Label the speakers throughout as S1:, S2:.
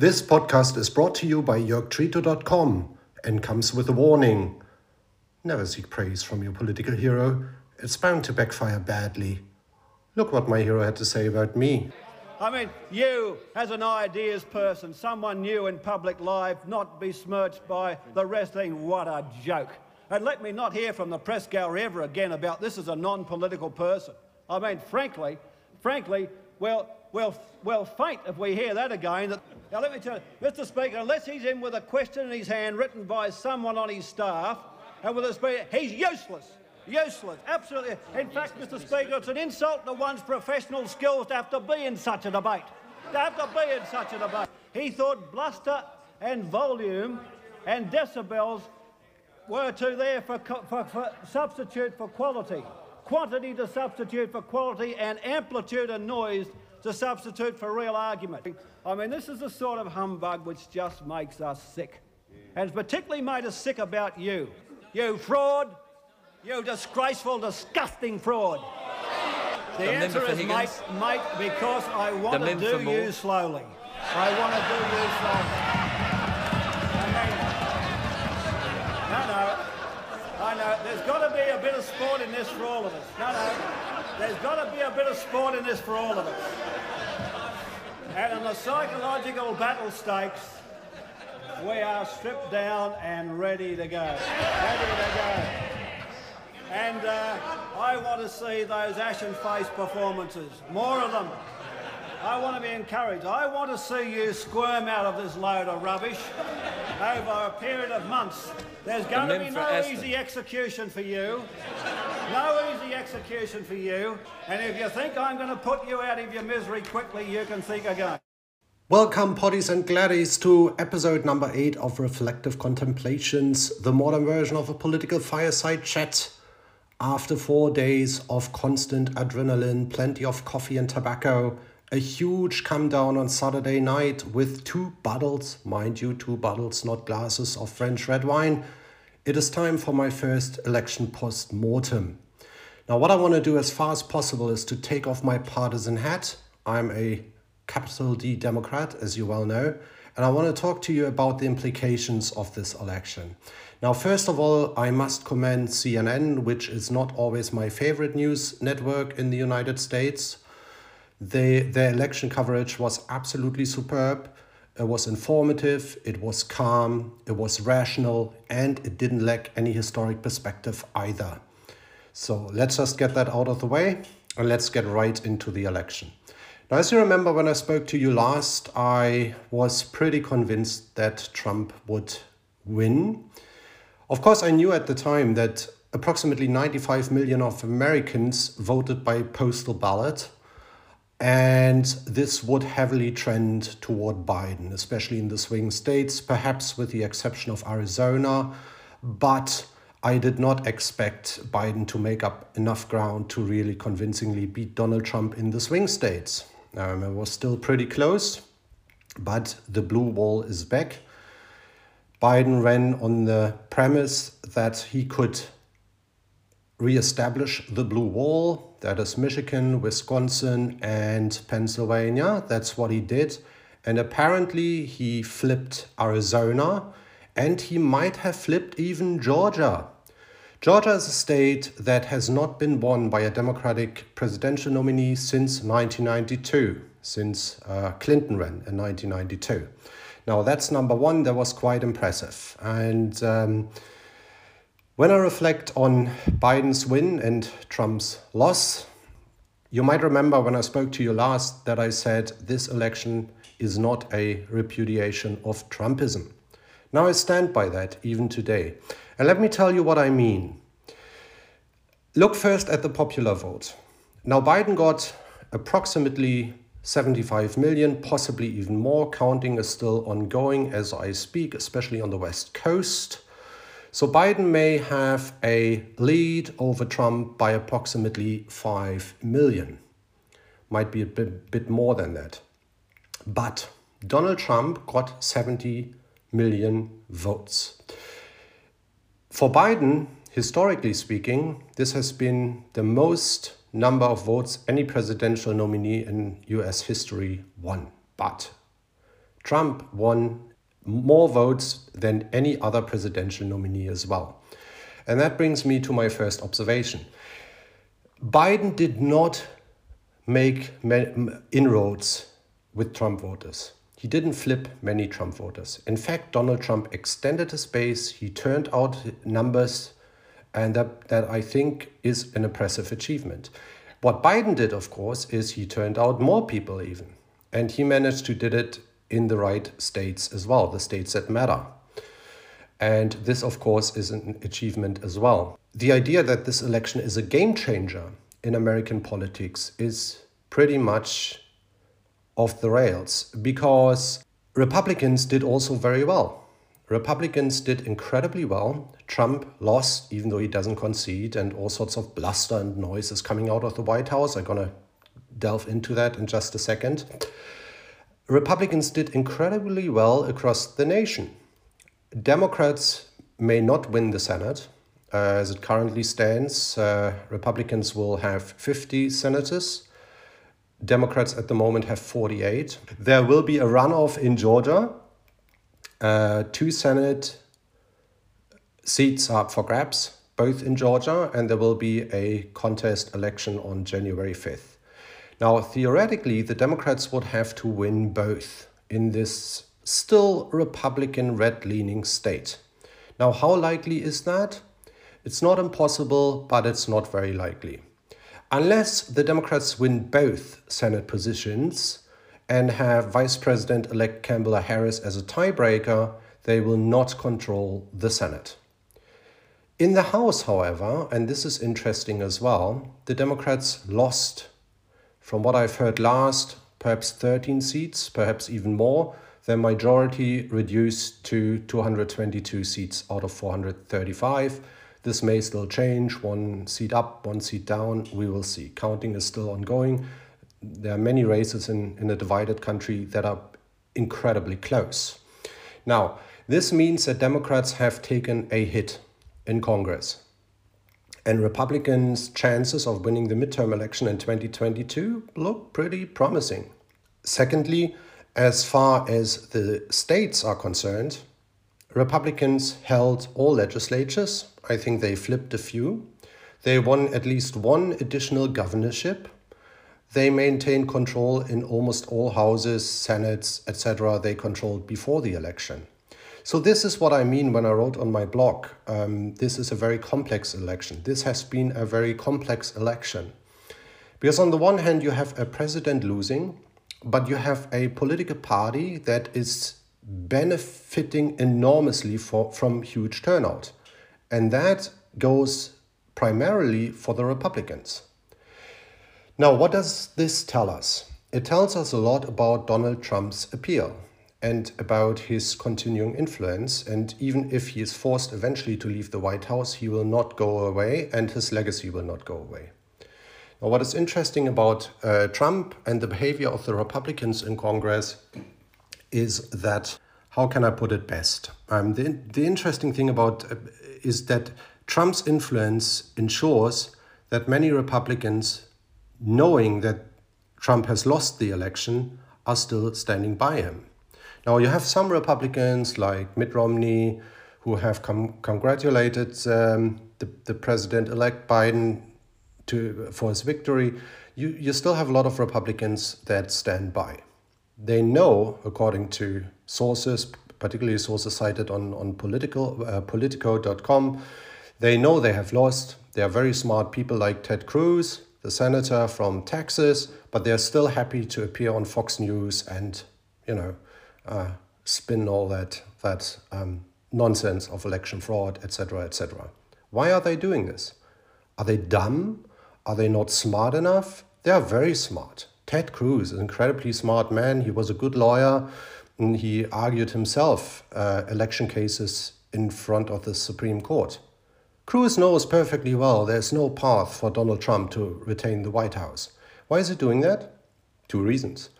S1: This podcast is brought to you by YorkTrito.com and comes with a warning. Never seek praise from your political hero. It's bound to backfire badly. Look what my hero had to say about me.
S2: I mean, you, as an ideas person, someone new in public life, not besmirched by the rest thing, what a joke. And let me not hear from the press gallery ever again about this as a non-political person. I mean, frankly, frankly, well, well, well, faint if we hear that again. Now, let me tell you, Mr. Speaker, unless he's in with a question in his hand written by someone on his staff, and with a speaker, he's useless. Useless, absolutely. In fact, Mr. Speaker, it's an insult to one's professional skills to have to be in such a debate. To have to be in such a debate. He thought bluster and volume and decibels were to there for, for, for substitute for quality, quantity to substitute for quality, and amplitude and noise to substitute for real argument. I mean, this is the sort of humbug which just makes us sick. And it's particularly made us sick about you. You fraud, you disgraceful, disgusting fraud. The,
S3: The
S2: answer is, mate, mate, because I want to do
S3: Moore.
S2: you slowly. I want to do you slowly. I mean, no, no. I know. There's got to be a bit of sport in this for all of us. No, no. There's got to be a bit of sport in this for all of us. And in the psychological battle stakes, we are stripped down and ready to go. Ready to go. And uh, I want to see those ashen-faced performances, more of them. I want to be encouraged. I want to see you squirm out of this load of rubbish over a period of months. There's going to be no easy execution for you. No easy execution for you. And if you think I'm going to put you out of your misery quickly, you can think again.
S1: Welcome, potties and gladdies, to episode number 8 of Reflective Contemplations, the modern version of a political fireside chat. After four days of constant adrenaline, plenty of coffee and tobacco, a huge come down on Saturday night with two bottles, mind you, two bottles, not glasses of French red wine, it is time for my first election post mortem. Now, what I want to do as far as possible is to take off my partisan hat. I'm a capital D Democrat, as you well know, and I want to talk to you about the implications of this election. Now, first of all, I must commend CNN, which is not always my favorite news network in the United States. They, their election coverage was absolutely superb. It was informative, it was calm, it was rational, and it didn't lack any historic perspective either. So let's just get that out of the way and let's get right into the election. Now, as you remember, when I spoke to you last, I was pretty convinced that Trump would win. Of course, I knew at the time that approximately 95 million of Americans voted by postal ballot, and this would heavily trend toward Biden, especially in the swing states, perhaps with the exception of Arizona. But I did not expect Biden to make up enough ground to really convincingly beat Donald Trump in the swing states. Um, it was still pretty close, but the blue wall is back. Biden ran on the premise that he could reestablish the blue wall. That is Michigan, Wisconsin, and Pennsylvania. That's what he did. And apparently, he flipped Arizona and he might have flipped even Georgia. Georgia is a state that has not been won by a Democratic presidential nominee since 1992, since uh, Clinton ran in 1992. Now, that's number one. That was quite impressive. And um, when I reflect on Biden's win and Trump's loss, you might remember when I spoke to you last that I said this election is not a repudiation of Trumpism. Now I stand by that even today. And let me tell you what I mean. Look first at the popular vote. Now, Biden got approximately 75 million, possibly even more. Counting is still ongoing as I speak, especially on the West Coast. So Biden may have a lead over Trump by approximately 5 million. Might be a bit, bit more than that. But Donald Trump got 70 million votes. For Biden, historically speaking, this has been the most number of votes any presidential nominee in US history won. But Trump won more votes than any other presidential nominee as well. And that brings me to my first observation. Biden did not make inroads with Trump voters. He didn't flip many Trump voters. In fact, Donald Trump extended his base, he turned out numbers, and that, that I think is an impressive achievement. What Biden did, of course, is he turned out more people even. And he managed to did it in the right states as well, the states that matter. And this, of course, is an achievement as well. The idea that this election is a game changer in American politics is pretty much off the rails because Republicans did also very well. Republicans did incredibly well. Trump lost, even though he doesn't concede, and all sorts of bluster and noise is coming out of the White House. I'm going to delve into that in just a second. Republicans did incredibly well across the nation. Democrats may not win the Senate. Uh, as it currently stands, uh, Republicans will have 50 senators. Democrats at the moment have 48. There will be a runoff in Georgia. Uh, two Senate seats are up for grabs, both in Georgia, and there will be a contest election on January 5th. Now, theoretically, the Democrats would have to win both in this still Republican red leaning state. Now, how likely is that? It's not impossible, but it's not very likely. Unless the Democrats win both Senate positions and have Vice President elect Kamala Harris as a tiebreaker, they will not control the Senate. In the House, however, and this is interesting as well, the Democrats lost, from what I've heard last, perhaps 13 seats, perhaps even more. Their majority reduced to 222 seats out of 435 this may still change, one seat up, one seat down, we will see. Counting is still ongoing. There are many races in, in a divided country that are incredibly close. Now, this means that Democrats have taken a hit in Congress. And Republicans' chances of winning the midterm election in 2022 look pretty promising. Secondly, as far as the states are concerned, Republicans held all legislatures. I think they flipped a few. They won at least one additional governorship. They maintained control in almost all houses, senates, etc. they controlled before the election. So this is what I mean when I wrote on my blog. Um, this is a very complex election. This has been a very complex election. Because on the one hand, you have a president losing, but you have a political party that is benefiting enormously for, from huge turnout. And that goes primarily for the Republicans. Now, what does this tell us? It tells us a lot about Donald Trump's appeal and about his continuing influence. And even if he is forced eventually to leave the White House, he will not go away and his legacy will not go away. Now, what is interesting about uh, Trump and the behavior of the Republicans in Congress is that how can I put it best? Um, the, the interesting thing about uh, is that Trump's influence ensures that many Republicans, knowing that Trump has lost the election, are still standing by him. Now, you have some Republicans like Mitt Romney who have com- congratulated um, the, the president elect Biden to, for his victory. You, you still have a lot of Republicans that stand by they know, according to sources, particularly sources cited on, on political, uh, politico.com, they know they have lost. They are very smart people like Ted Cruz, the senator from Texas, but they're still happy to appear on Fox News and, you know, uh, spin all that, that um, nonsense of election fraud, etc., etc. Why are they doing this? Are they dumb? Are they not smart enough? They are very smart. Ted Cruz, is an incredibly smart man. He was a good lawyer. And he argued himself uh, election cases in front of the Supreme Court. Cruz knows perfectly well there's no path for Donald Trump to retain the White House. Why is he doing that? Two reasons.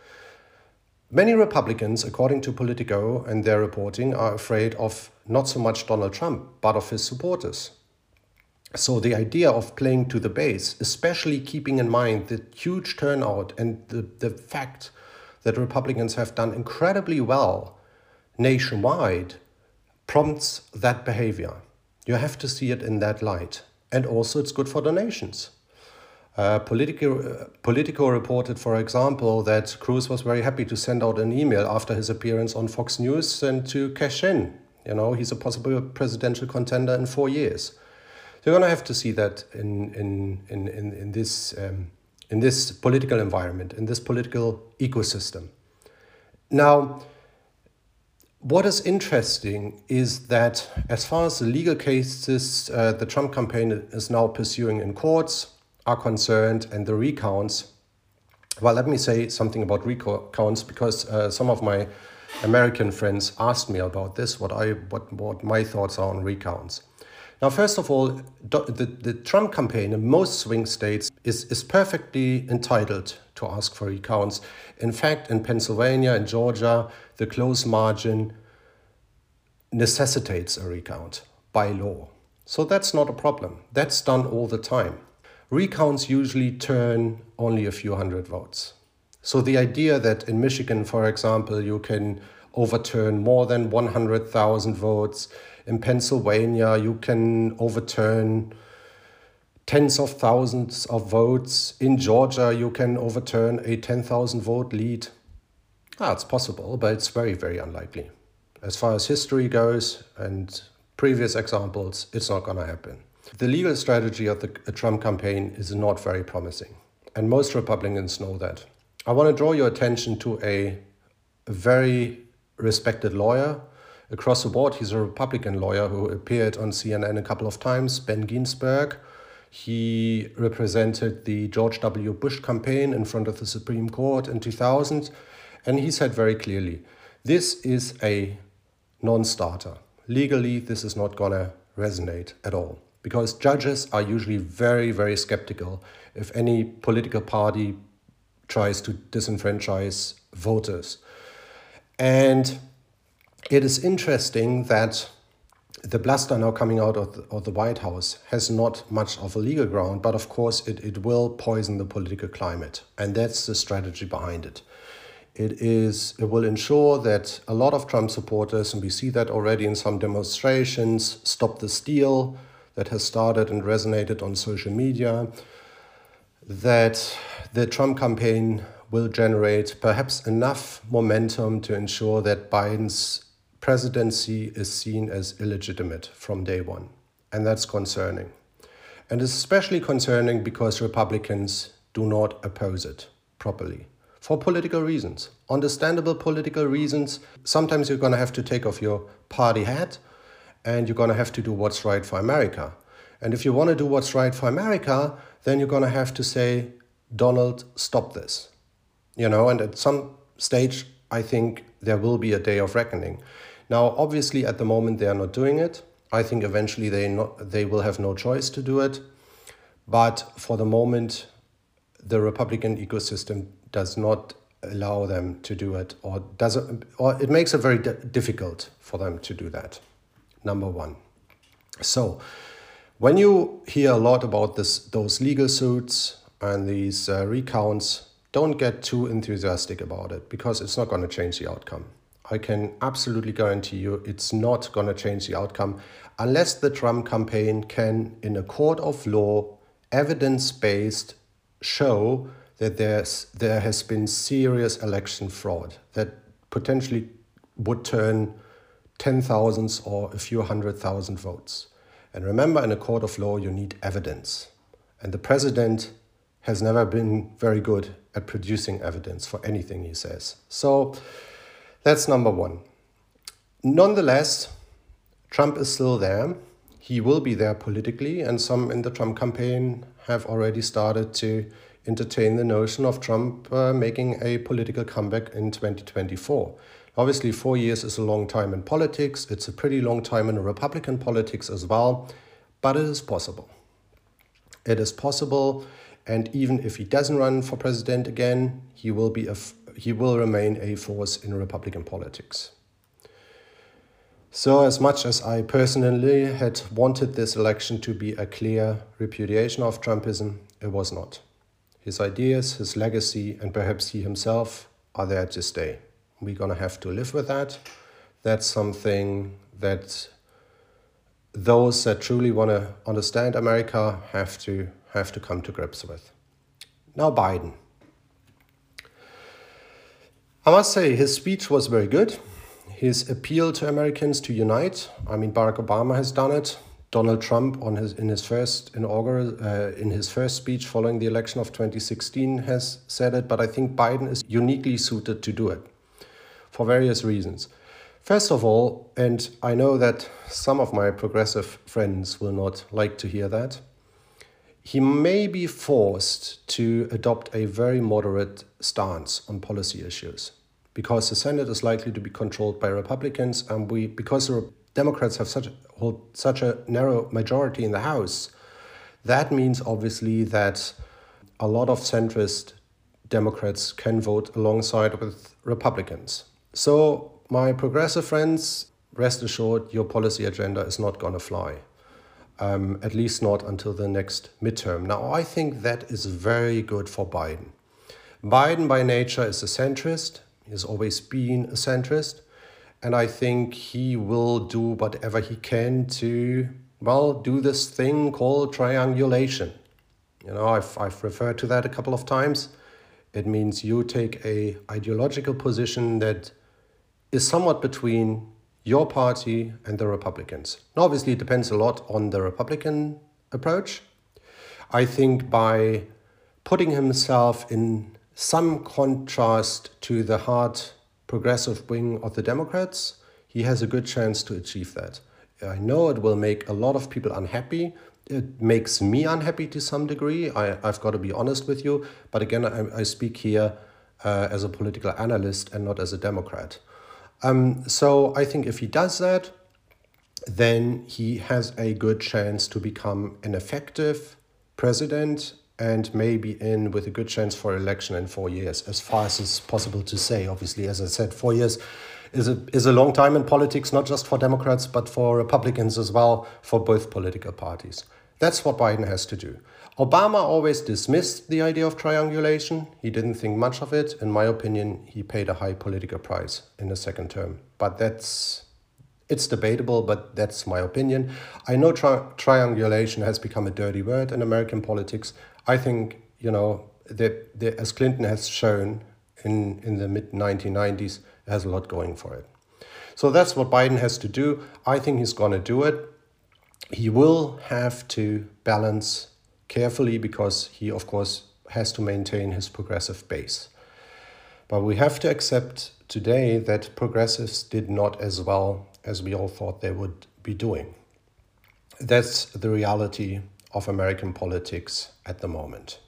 S1: Many Republicans, according to Politico and their reporting, are afraid of not so much Donald Trump, but of his supporters. So the idea of playing to the base, especially keeping in mind the huge turnout and the, the fact that Republicans have done incredibly well nationwide prompts that behavior. You have to see it in that light. And also, it's good for the nations. Uh, Politico, uh, Politico reported, for example, that Cruz was very happy to send out an email after his appearance on Fox News and to cash in. You know, he's a possible presidential contender in four years. So you're going to have to see that in, in, in, in, in, this, um, in this political environment, in this political ecosystem. Now, what is interesting is that as far as the legal cases uh, the Trump campaign is now pursuing in courts are concerned and the recounts, well, let me say something about recounts because uh, some of my American friends asked me about this, what, I, what, what my thoughts are on recounts. Now, first of all, the, the Trump campaign in most swing states is, is perfectly entitled to ask for recounts. In fact, in Pennsylvania and Georgia, the close margin necessitates a recount by law. So that's not a problem. That's done all the time. Recounts usually turn only a few hundred votes. So the idea that in Michigan, for example, you can overturn more than 100,000 votes, in Pennsylvania, you can overturn tens of thousands of votes. In Georgia, you can overturn a 10,000 vote lead. Ah, it's possible, but it's very, very unlikely. As far as history goes and previous examples, it's not going to happen. The legal strategy of the Trump campaign is not very promising, and most Republicans know that. I want to draw your attention to a, very respected lawyer across the board. He's a Republican lawyer who appeared on CNN a couple of times, Ben Ginsberg. He represented the George W. Bush campaign in front of the Supreme Court in 2000, and he said very clearly this is a non starter. Legally, this is not going to resonate at all because judges are usually very, very skeptical if any political party tries to disenfranchise voters. And it is interesting that the bluster now coming out of the, of the White House has not much of a legal ground, but of course it, it will poison the political climate. And that's the strategy behind it. It is it will ensure that a lot of Trump supporters, and we see that already in some demonstrations, stop the steal that has started and resonated on social media, that the Trump campaign will generate perhaps enough momentum to ensure that Biden's presidency is seen as illegitimate from day one. And that's concerning. And it's especially concerning because Republicans do not oppose it properly for political reasons, understandable political reasons. Sometimes you're going to have to take off your party hat and you're going to have to do what's right for America. And if you want to do what's right for America, then you're going to have to say, Donald, stop this. You know, and at some stage, I think there will be a day of reckoning. Now, obviously, at the moment, they are not doing it. I think eventually they, not, they will have no choice to do it. But for the moment, the Republican ecosystem does not allow them to do it, or does it, or it makes it very difficult for them to do that. Number one. So, when you hear a lot about this, those legal suits and these uh, recounts, don't get too enthusiastic about it because it's not going to change the outcome. I can absolutely guarantee you it's not going to change the outcome unless the Trump campaign can, in a court of law, evidence based, show that there's, there has been serious election fraud that potentially would turn ten thousands or a few hundred thousand votes. And remember, in a court of law, you need evidence. And the president has never been very good at producing evidence for anything he says. So, that's number one. Nonetheless, Trump is still there. He will be there politically, and some in the Trump campaign have already started to entertain the notion of Trump uh, making a political comeback in 2024. Obviously, four years is a long time in politics. It's a pretty long time in Republican politics as well, but it is possible. It is possible, and even if he doesn't run for president again, he will be a he will remain a force in Republican politics. So, as much as I personally had wanted this election to be a clear repudiation of Trumpism, it was not. His ideas, his legacy, and perhaps he himself are there to stay. We're going to have to live with that. That's something that those that truly want to understand America have to have to come to grips with. Now Biden. I must say his speech was very good. His appeal to Americans to unite. I mean, Barack Obama has done it. Donald Trump on his in his first inaugural uh, in his first speech following the election of 2016 has said it, but I think Biden is uniquely suited to do it for various reasons. First of all, and I know that some of my progressive friends will not like to hear that, he may be forced to adopt a very moderate stance on policy issues because the Senate is likely to be controlled by Republicans, and we because the Democrats have such hold such a narrow majority in the House, that means obviously that a lot of centrist Democrats can vote alongside with Republicans. So, my progressive friends, rest assured, your policy agenda is not going to fly. Um, at least not until the next midterm. Now, I think that is very good for Biden. Biden, by nature, is a centrist. he's always been a centrist. And I think he will do whatever he can to, well, do this thing called triangulation. You know, I've, I've referred to that a couple of times. It means you take a ideological position that is somewhat between your party and the Republicans. Now, obviously, it depends a lot on the Republican approach. I think by putting himself in some contrast to the hard progressive wing of the Democrats, he has a good chance to achieve that. I know it will make a lot of people unhappy. It makes me unhappy to some degree. I, I've got to be honest with you. But again, I, I speak here uh, as a political analyst and not as a Democrat. Um, so I think if he does that, then he has a good chance to become an effective president and maybe in with a good chance for election in four years, as far as it's possible to say. Obviously, as I said, four years is a, is a long time in politics, not just for Democrats, but for Republicans as well, for both political parties. That's what Biden has to do. Obama always dismissed the idea of triangulation. He didn't think much of it. In my opinion, he paid a high political price in the second term. But that's it's debatable, but that's my opinion. I know tri- triangulation has become a dirty word in American politics. I think, you know, that, as Clinton has shown in, in the mid 1990s, has a lot going for it. So that's what Biden has to do. I think he's going to do it. He will have to balance carefully because he, of course, has to maintain his progressive base. But we have to accept today that progressives did not as well as we all thought they would be doing. That's the reality of American politics at the moment.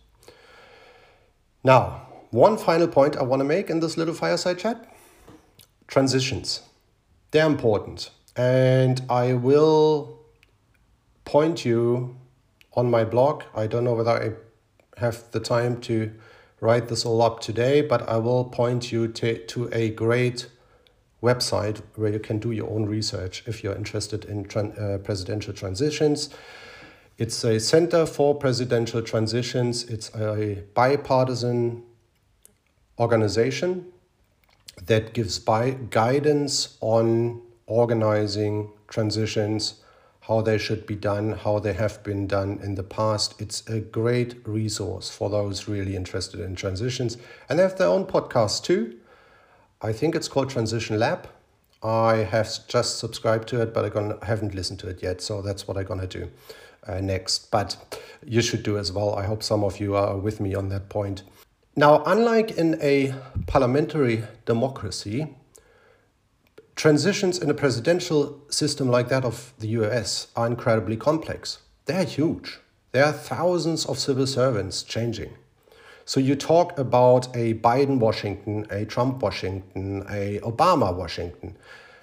S1: Now, one final point I want to make in this little fireside chat transitions. They're important. And I will point you on my blog. I don't know whether I have the time to write this all up today, but I will point you to, to a great website where you can do your own research if you're interested in uh, presidential transitions. It's a Center for Presidential Transitions. It's a bipartisan organization that gives by guidance on organizing transitions, how they should be done, how they have been done in the past. It's a great resource for those really interested in transitions. And they have their own podcast too. I think it's called Transition Lab. I have just subscribed to it, but I haven't listened to it yet. So that's what I'm going to do uh, next. But you should do as well. I hope some of you are with me on that point. Now, unlike in a parliamentary democracy, transitions in a presidential system like that of the US are incredibly complex. They're huge. There are thousands of civil servants changing. So you talk about a Biden Washington, a Trump Washington, a Obama Washington,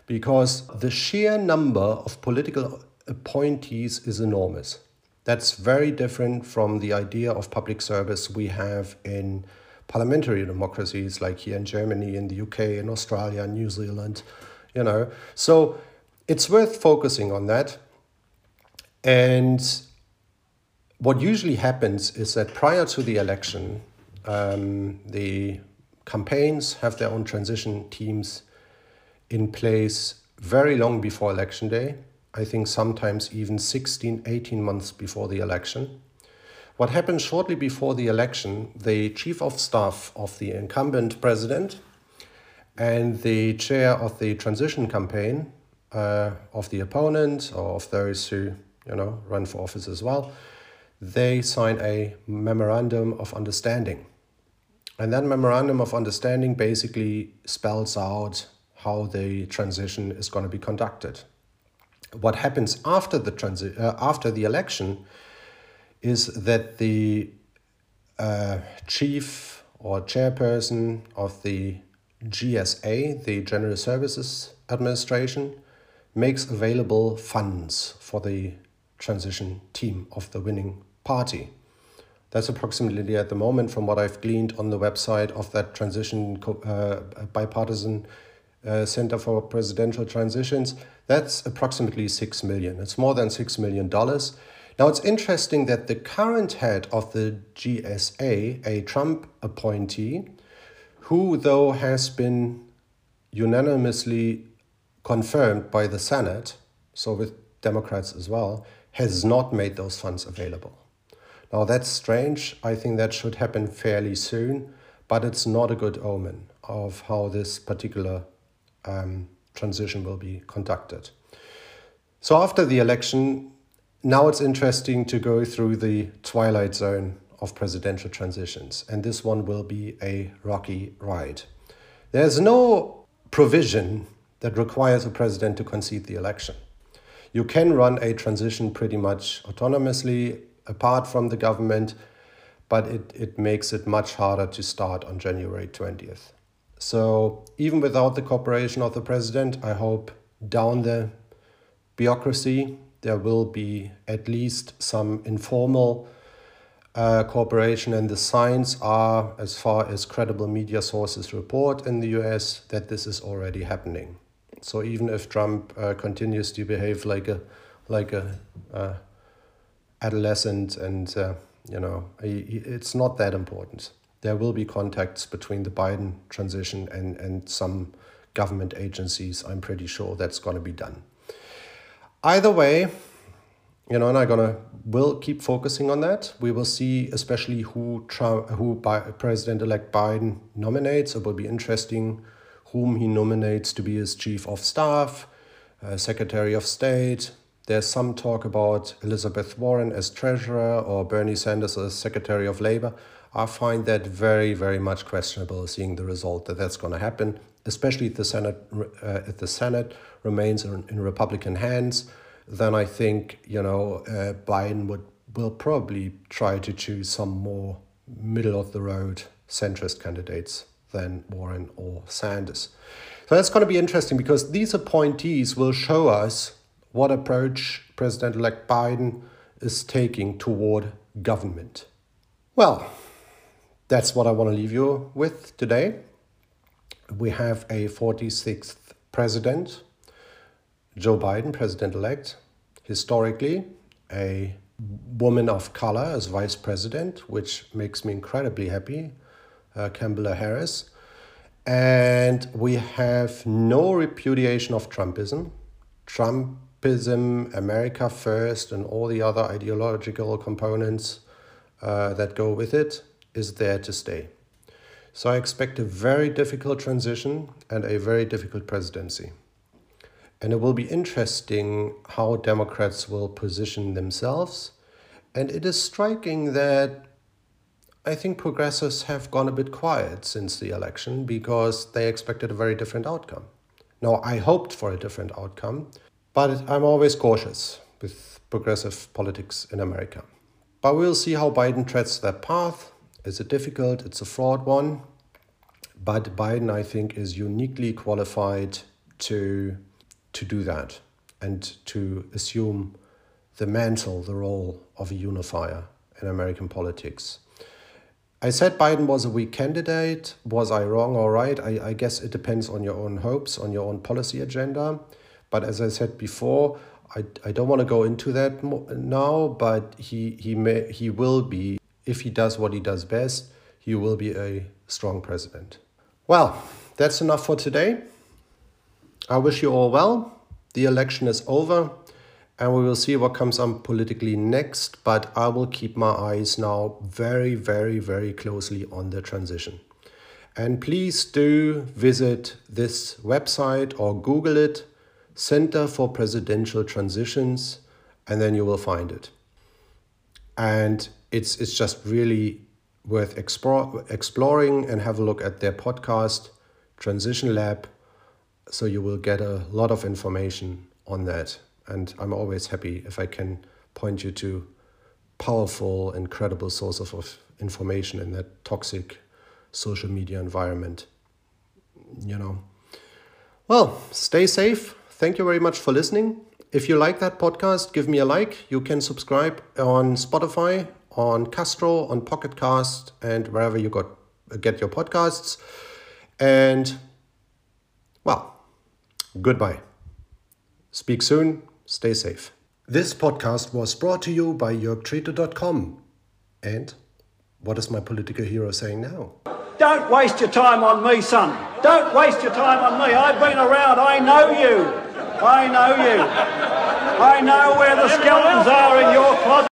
S1: because the sheer number of political appointees is enormous. That's very different from the idea of public service we have in parliamentary democracies like here in Germany, in the UK, in Australia, New Zealand, you know. So it's worth focusing on that. And what usually happens is that prior to the election, um, the campaigns have their own transition teams in place very long before election day. I think sometimes even 16, 18 months before the election. What happened shortly before the election, the chief of staff of the incumbent president and the chair of the transition campaign uh, of the opponent or of those who you know run for office as well, they sign a memorandum of understanding. And that memorandum of understanding basically spells out how the transition is going to be conducted. What happens after the transi- uh, after the election is that the uh, chief or chairperson of the GSA, the General Services Administration, makes available funds for the transition team of the winning party. That's approximately at the moment, from what I've gleaned on the website of that transition uh, bipartisan uh, Center for Presidential Transitions, that's approximately six million. It's more than six million dollars. Now it's interesting that the current head of the GSA, a Trump appointee, who though has been unanimously confirmed by the Senate, so with Democrats as well, has not made those funds available. Now that's strange. I think that should happen fairly soon, but it's not a good omen of how this particular um, transition will be conducted. So after the election, now it's interesting to go through the twilight zone of presidential transitions, and this one will be a rocky ride. There's no provision that requires a president to concede the election. You can run a transition pretty much autonomously, apart from the government, but it, it makes it much harder to start on January 20th. So, even without the cooperation of the president, I hope down the bureaucracy there will be at least some informal uh, cooperation, and the signs are, as far as credible media sources report in the US, that this is already happening. So even if Trump uh, continues to behave like a like a uh, adolescent, and uh, you know, he, he, it's not that important. There will be contacts between the Biden transition and and some government agencies. I'm pretty sure that's going to be done. Either way, you know, and I'm gonna will keep focusing on that. We will see, especially who Trump, who President elect Biden nominates. It will be interesting whom he nominates to be his chief of staff, uh, secretary of state. There's some talk about Elizabeth Warren as treasurer or Bernie Sanders as secretary of labor. I find that very, very much questionable. Seeing the result that that's going to happen, especially if the Senate, uh, if the Senate remains in, in Republican hands, then I think you know uh, Biden would will probably try to choose some more middle of the road centrist candidates than Warren or Sanders. So that's going to be interesting because these appointees will show us what approach President elect Biden is taking toward government. Well, that's what I want to leave you with today. We have a 46th president, Joe Biden, president elect, historically a woman of color as vice president, which makes me incredibly happy uh, Kamala Harris. And we have no repudiation of Trumpism. Trumpism, America First, and all the other ideological components uh, that go with it is there to stay. So I expect a very difficult transition and a very difficult presidency. And it will be interesting how Democrats will position themselves. And it is striking that I think progressives have gone a bit quiet since the election because they expected a very different outcome. Now, I hoped for a different outcome, but I'm always cautious with progressive politics in America. But we'll see how Biden treads that path. Is it difficult? It's a flawed one. But Biden, I think, is uniquely qualified to, to do that and to assume the mantle, the role of a unifier in American politics. I said Biden was a weak candidate. Was I wrong or right? I, I guess it depends on your own hopes, on your own policy agenda. But as I said before, I, I don't want to go into that now, but he, he, may, he will be, if he does what he does best, he will be a strong president. Well, that's enough for today. I wish you all well. The election is over and we will see what comes up politically next. But I will keep my eyes now very, very, very closely on the transition. And please do visit this website or Google it Center for Presidential Transitions, and then you will find it. And it's, it's just really worth explore, exploring and have a look at their podcast, Transition Lab. So you will get a lot of information on that. And I'm always happy if I can point you to powerful, incredible sources of information in that toxic social media environment. You know. Well, stay safe. Thank you very much for listening. If you like that podcast, give me a like. You can subscribe on Spotify, on Castro, on Pocket Cast, and wherever you got get your podcasts. And well, goodbye. Speak soon. Stay safe. This podcast was brought to you by JörgTreter.com. And what is my political hero saying now?
S2: Don't waste your time on me, son. Don't waste your time on me. I've been around. I know you. I know you. I know where the skeletons are in your closet.